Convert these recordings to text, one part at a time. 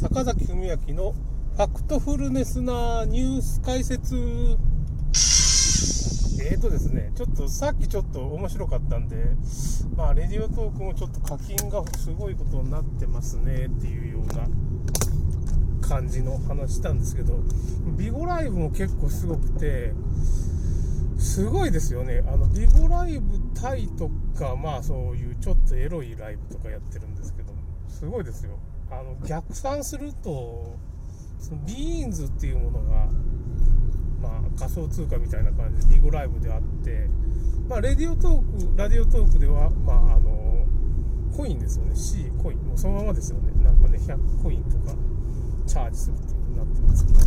坂崎文明のファクトフルネスなニュース解説。えーとですね、ちょっとさっきちょっと面白かったんで、まあ、レディオトークもちょっと課金がすごいことになってますねっていうような感じの話したんですけど、ビゴライブも結構すごくて、すごいですよね。あの、ビゴライブタイとか、まあそういうちょっとエロいライブとかやってるんですけども、すごいですよ。あの、逆算すると、そのビーンズっていうものが、まあ仮想通貨みたいな感じでビゴライブであって、まあレディオトーク、ラディオトークでは、まああの、コインですよね。C コイン。もうそのままですよね。なんかね、100コインとかチャージするっていう風になってるんですけど、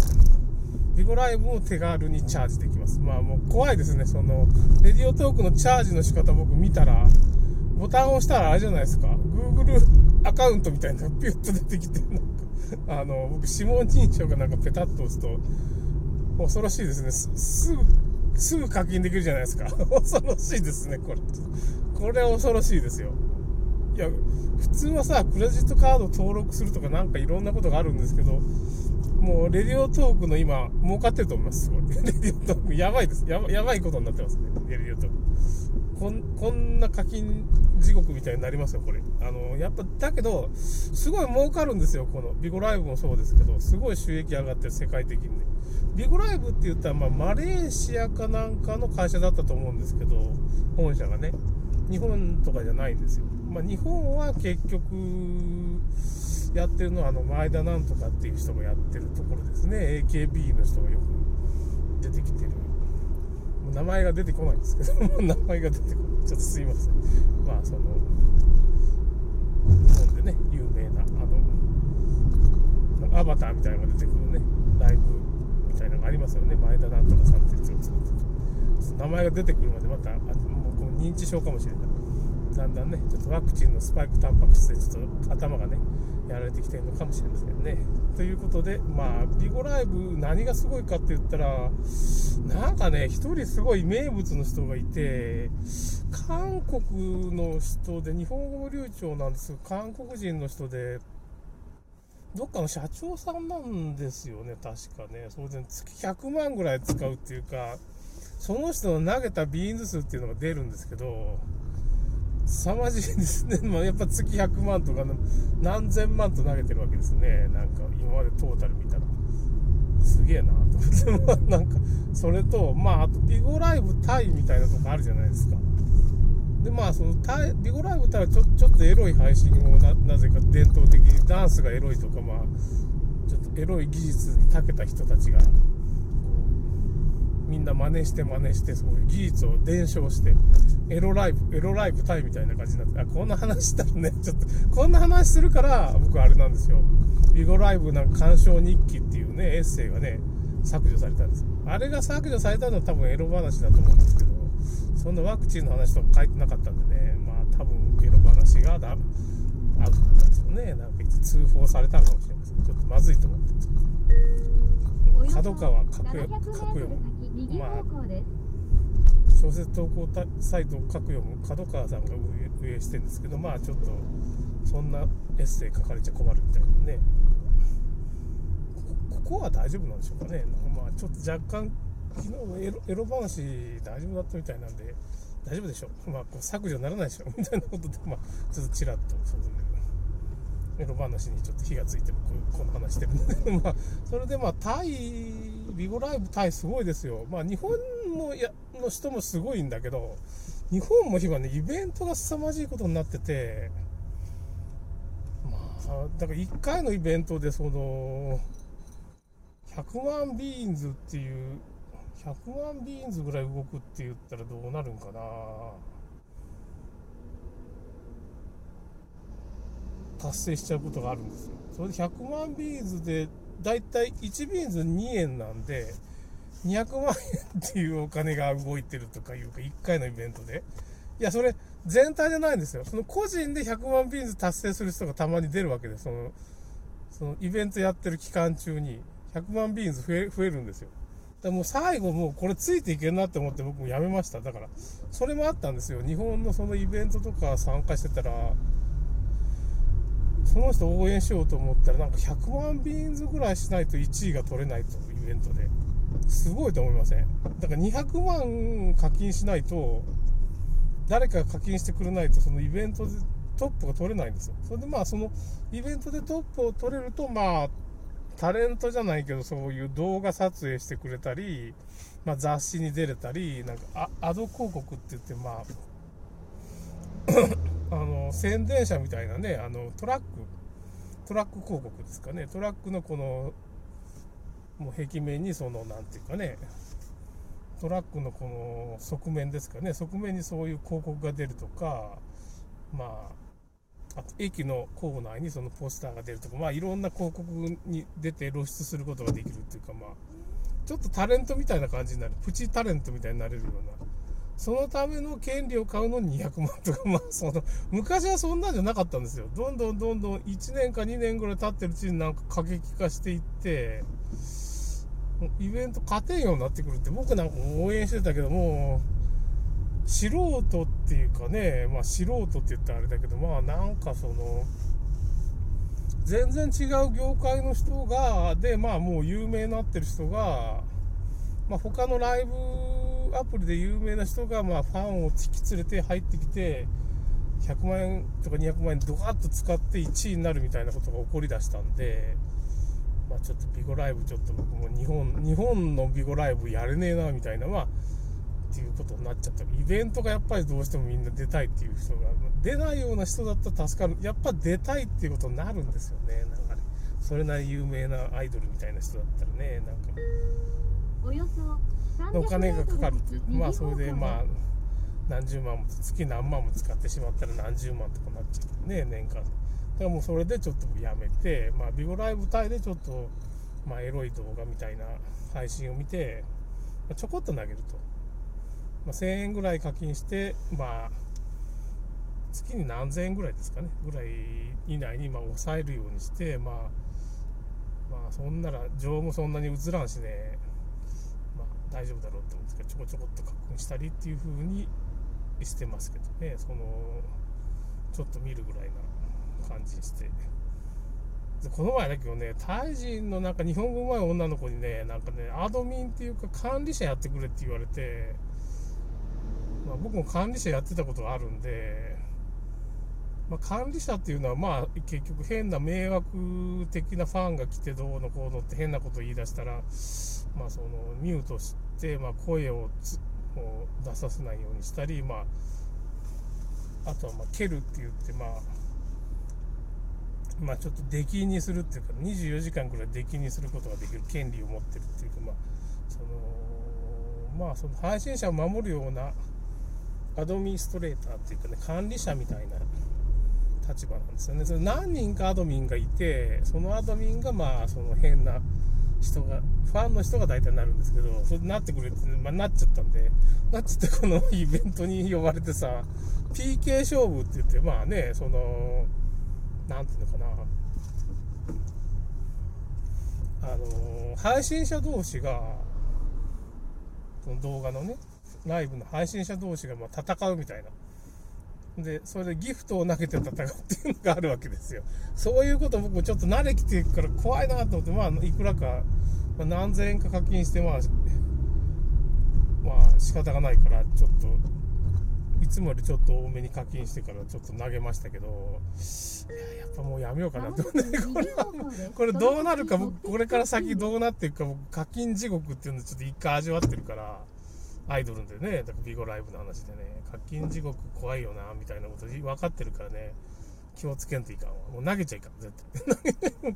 ビゴライブも手軽にチャージできます。まあもう怖いですね。その、レディオトークのチャージの仕方僕見たら、ボタンを押したらあれじゃないですか。Google アカウントみたいなのがピュッと出てきて、なんか、あの、僕指紋認証がなんかペタッと押すと、恐ろしいですね。すぐ、すぐ課金できるじゃないですか。恐ろしいですね、これ。これは恐ろしいですよ。いや、普通はさ、クレジットカード登録するとかなんかいろんなことがあるんですけど、もう、レディオトークの今、儲かってると思います。すごい。レディオトーク、やばいです。やばやばいことになってますね。レディオトーク。こん、こんな課金地獄みたいになりますよ、これ。あの、やっぱ、だけど、すごい儲かるんですよ、この、ビゴライブもそうですけど、すごい収益上がってる、世界的にね。ビゴライブって言ったら、まあ、マレーシアかなんかの会社だったと思うんですけど、本社がね。日本とかじゃないんですよ。まあ、日本は結局、やってるのは、あの、前田なんとかっていう人がやってるところですね。AKB の人がよく出てきてる。名前が出てこないんですけど、名前が出てこない。ちょっとすいません。まあ、その、日本でね、有名な、あの、アバターみたいなのが出てくるね、ライブみたいなのがありますよね。前田なんとかさんっていう人が作って。名前が出てくるまでまた、あもうこの認知症かもしれない。だんだんね、ちょっとワクチンのスパイクタンパク質でちょっと頭がね、やられてきてるのかもしれませんね。ということで、まあ、ビゴライブ何がすごいかって言ったら、なんかね、一人すごい名物の人がいて、韓国の人で、日本語流暢なんですが、韓国人の人で、どっかの社長さんなんですよね、確かね。それで月100万ぐらい使うっていうか、その人の投げたビーンズ数っていうのが出るんですけど、凄まじいですね。まあ、やっぱ月100万とか何千万と投げてるわけですね。なんか今までトータル見たら。すげえなと思って。まあ、なんか、それと、まあ、あとビゴライブタイみたいなとこあるじゃないですか。で、まあ、そのタイ、ビゴライブタイはちょちょっとエロい配信をななぜか伝統的にダンスがエロいとか、まあ、ちょっとエロい技術に長けた人たちが、みんな真似して真似して、そういう技術を伝承して、エロライブ、エロライブタイみたいな感じになって、あ、こんな話したらね、ちょっと、こんな話するから、僕あれなんですよ。ビゴライブなんか鑑賞日記っていうね、エッセイがね、削除されたんですよ。あれが削除されたのは多分エロ話だと思うんですけど、そんなワクチンの話とか書いてなかったんでね、まあ多分エロ話がだ、あるんですよね。なんかいつ通報されたのかもしれません。ちょっとまずいと思って。角川角読む。まあ、小説投稿サイトを書く読む角川さんが運営してるんですけどまあちょっとそんなエッセイ書かれちゃ困るみたいなね。ここは大丈夫なんでしょうかね。まあちょっと若干昨日エロエロ話大丈夫だったみたいなんで大丈夫でしょう。まあこう削除ならないでしょみたいなことでまあちょっとちらっとそうで。すねエロ話にちょっと火がついてるこの話してるので まあそれでまあタイ BIGO LIVE タイすごいですよ。まあ日本もやの人もすごいんだけど、日本も今ね、イベントが凄まじいことになってて、まあ、だから1回のイベントでその、100万ビーンズっていう、100万ビーンズぐらい動くって言ったらどうなるんかな達成しちゃうことがあるんですよ。それで100万ビーンズでだいたい1ビーンズ2円なんで、200万円っていうお金が動いてるとかいうか、1回のイベントで。いや、それ、全体じゃないんですよ。その個人で100万ビーンズ達成する人がたまに出るわけで。その、そのイベントやってる期間中に、100万ビーンズ増え増えるんですよ。だもう最後もうこれついていけんなって思って僕もやめました。だから、それもあったんですよ。日本のそのイベントとか参加してたら、その人応援しようと思ったらなんか100万ビーンズぐらいしないと1位が取れないとイベントで。すごいと思いません？だから200万課金しないと誰かが課金してくれないとそのイベントでトップが取れないんですよ。それでまあそのイベントでトップを取れるとまあタレントじゃないけどそういう動画撮影してくれたり、まあ、雑誌に出れたりなんかアド広告って言ってまあ宣伝車みたいなねあのトラックトラック広告ですかね。トラックのこのもう壁面にその何て言うかね。トラックのこの側面ですかね。側面にそういう広告が出るとかまああと駅の構内にそのポスターが出るとかまあいろんな広告に出て露出することができるっていうかまあちょっとタレントみたいな感じになる。プチタレントみたいになれるようなそのための権利を買うのに200万とか、まあ、その、昔はそんなんじゃなかったんですよ。どんどんどんどん1年か2年ぐらい経ってるうちになんか過激化していって、イベント勝てんようになってくるって、僕なんか応援してたけども、素人っていうかね、まあ素人って言ったらあれだけど、まあなんかその、全然違う業界の人が、で、まあもう有名になってる人が、まあ他のライブアプリで有名な人が、まあ、ファンを引き連れて入ってきて、100万円とか200万円ドカッと使って1位になるみたいなことが起こりだしたんで、まあ、ちょっとビゴライブちょっと僕も日本、日本のビゴライブやれねえなみたいな、まあ、っていうことになっちゃった。イベントがやっぱりどうしてもみんな出たいっていう人が、出ないような人だったら助かる。やっぱ出たいっていうことになるんですよね。なんかね、それなり有名なアイドルみたいな人だったらね、なんか。およそお金がかかるっていうまあそれでまあ何十万も月何万も使ってしまったら何十万とかなっちゃうね年間。だからもうそれでちょっとやめてまあビゴライブタイでちょっとまあエロい動画みたいな配信を見て、まあ、ちょこっと投げると、まあ、1000円ぐらい課金してまあ月に何千円ぐらいですかねぐらい以内にまあ抑えるようにしてまあまあそんなら情もそんなに映らんしね大丈夫だろうと思うんですけどちょこちょこっと確認したりっていう風にしてますけどねそのちょっと見るぐらいな感じにして。でこの前だけどねタイ人のなんか日本語うまい女の子にねなんかねアドミンっていうか管理者やってくれって言われて、まあ、僕も管理者やってたことがあるんでま、管理者っていうのは、まあ、結局変な迷惑的なファンが来てどうのこうのって変なこと言い出したら、まあ、そのミュートして、まあ、声を出させないようにしたり、まあ、あとは、まあ、蹴るって言って、まあ、まあ、ちょっと出禁にするっていうか、24時間くらい出禁にすることができる権利を持ってるっていうか、まあ、その、まあ、その配信者を守るようなアドミニストレーターっていうかね、管理者みたいな立場なんですよね。それ何人かアドミンがいて、そのアドミンがまあ、その変な人が、ファンの人が大体なるんですけど、それなってくれって、まあ、なっちゃったんで、なっちゃってこの イベントに呼ばれてさ、PK 勝負って言って、まあね、その、なんていうのかな、あの配信者同士が、その動画のね、ライブの配信者同士がま戦うみたいな。で、それでギフトを投げて戦うっていうのがあるわけですよ。そういうこと僕もちょっと慣れきてるから怖いなと思って、まあ、いくらか、まあ、何千円か課金して、まあ、まあ、仕方がないから、ちょっと、いつもよりちょっと多めに課金してからちょっと投げましたけど、いや、やっぱもうやめようかな。と思って、これは、これどうなるか、僕、これから先どうなっていくか、僕、課金地獄っていうのをちょっと一回味わってるから、アイドルでね、だからビゴライブの話でね、課金地獄怖いよな、みたいなこと分かってるからね、気をつけんといかんわ。もう投げちゃいかん、絶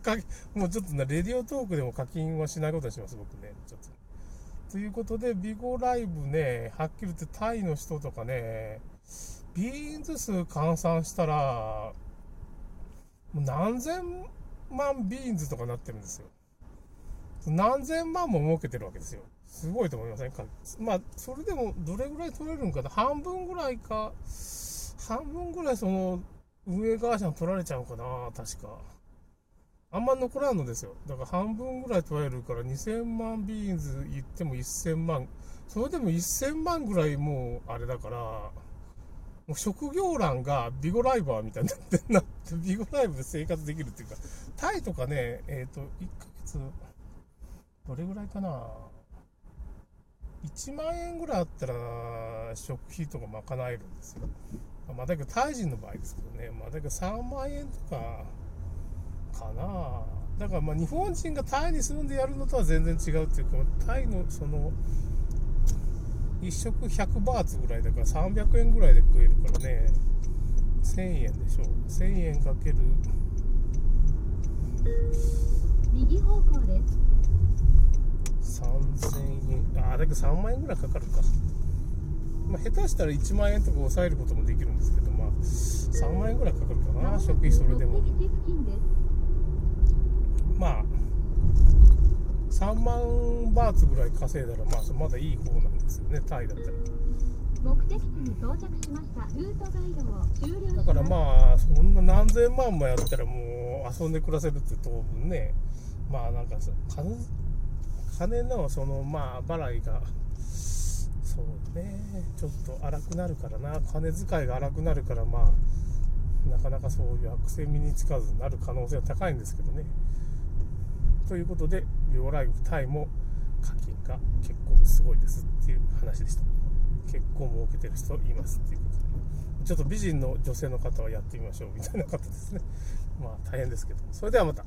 対。もうちょっとね、レディオトークでも課金はしないことにします、僕ね。ちょっと。ということで、ビゴライブね、はっきり言ってタイの人とかね、ビーンズ数換算したら、もう何千万ビーンズとかなってるんですよ。何千万も儲けてるわけですよ。すごいと思いませんか？まあ、それでもどれぐらい取れるんかな？半分ぐらいか、半分ぐらいその、運営会社に取られちゃうかな確か。あんま残らんのですよ。だから半分ぐらい取れるから2000万ビーンズ言っても1000万。それでも1000万ぐらいもうあれだから、もう職業欄がビゴライバーみたいになってなって、ビゴライブで生活できるっていうか、タイとかね、えっ、と、1ヶ月、どれぐらいかな？1万円ぐらいあったら、食費とか賄えるんですよ。まあ、だけど、タイ人の場合ですけどね、まあ、だけど3万円とか、かな。だから、まあ、日本人がタイに住んでやるのとは全然違うっていうか、タイのその、1食100バーツぐらいだから300円ぐらいで食えるからね。1000円でしょ。1000円かける。右方向です。3000円。ああだけど3万円ぐらいかかるか。まあ下手したら1万円とか抑えることもできるんですけどまあ3万円ぐらいかかるかな。食費それでも。まあ3万バーツぐらい稼いだらまあまだいい方なんですよね。タイだったら。目的地に到着しました。ルートガイドを終了します。だからまあそんな何千万もやったらもう遊んで暮らせるって当分ね。まあなんかそ金のそのまあ払いがそうねちょっと荒くなるからな金遣いが荒くなるからまあなかなかそういう悪性身につかずになる可能性は高いんですけどね。ということでビオライフタイも課金が結構すごいですっていう話でした。結構儲けてる人いますっていうことで。ちょっと美人の女性の方はやってみましょうみたいな方ですね。まあ大変ですけど。それではまた。